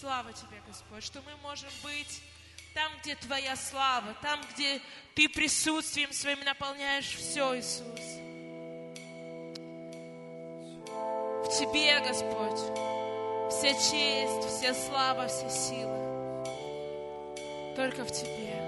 Слава Тебе, Господь, что мы можем быть там, где Твоя слава, там, где Ты присутствием Своим наполняешь все, Иисус. В Тебе, Господь, вся честь, вся слава, вся сила. Только в Тебе.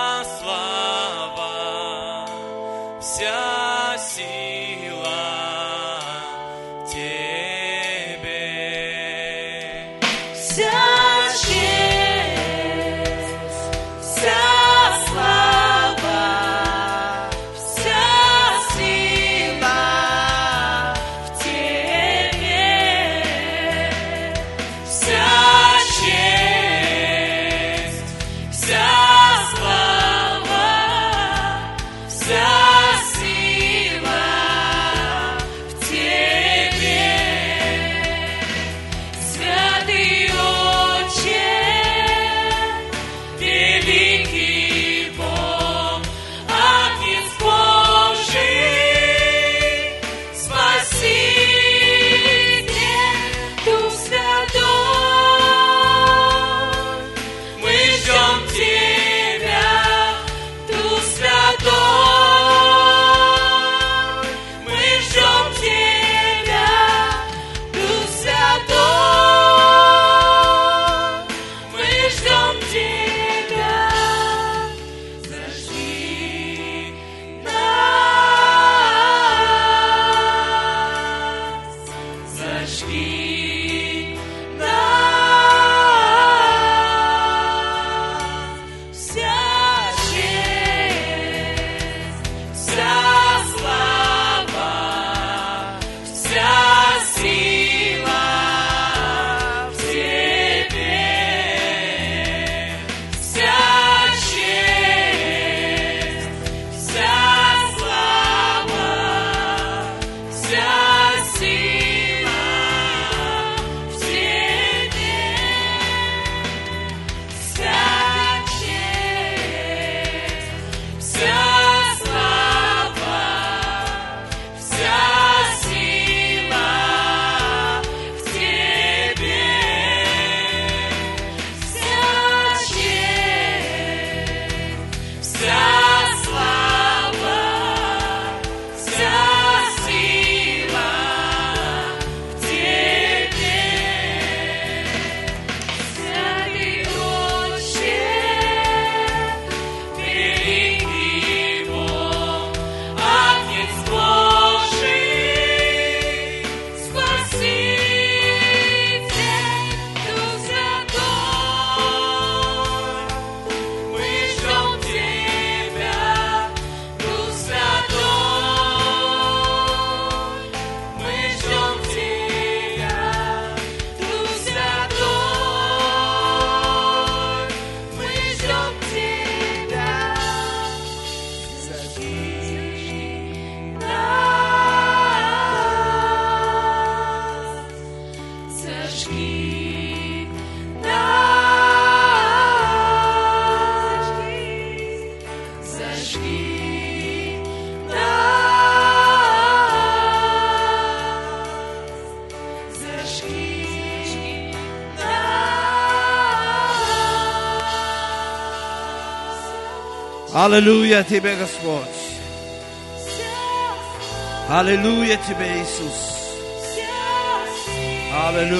Алелуя Тебе, Господь. Аллилуйя Тебе, Иисус. Аллилуйя.